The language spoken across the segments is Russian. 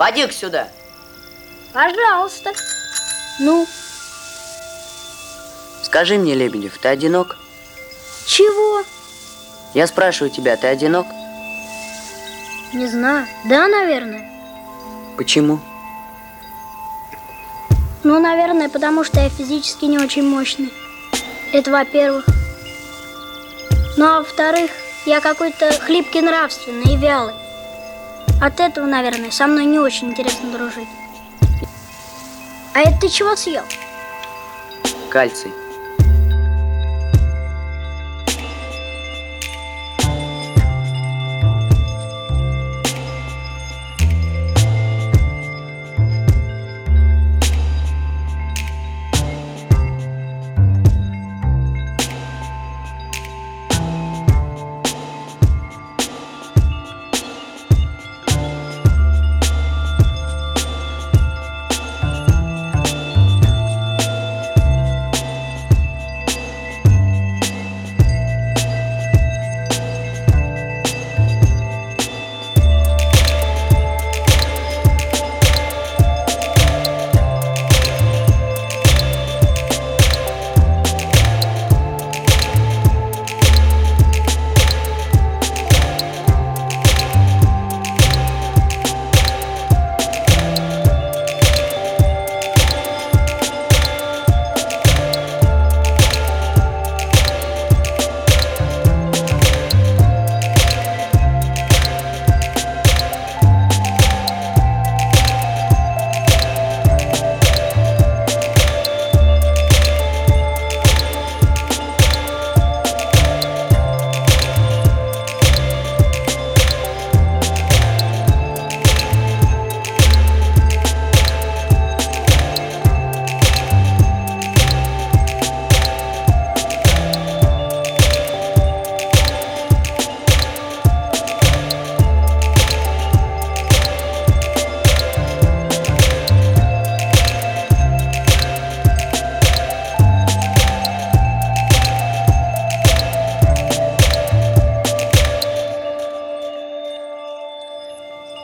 поди сюда. Пожалуйста. Ну? Скажи мне, Лебедев, ты одинок? Чего? Я спрашиваю тебя, ты одинок? Не знаю. Да, наверное. Почему? Ну, наверное, потому что я физически не очень мощный. Это во-первых. Ну, а во-вторых, я какой-то хлипкий нравственный и вялый. От этого, наверное, со мной не очень интересно дружить. А это ты чего съел? Кальций.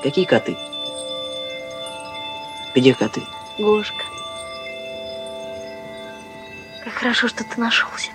Какие коты? Где коты? Гошка. Как хорошо, что ты нашелся.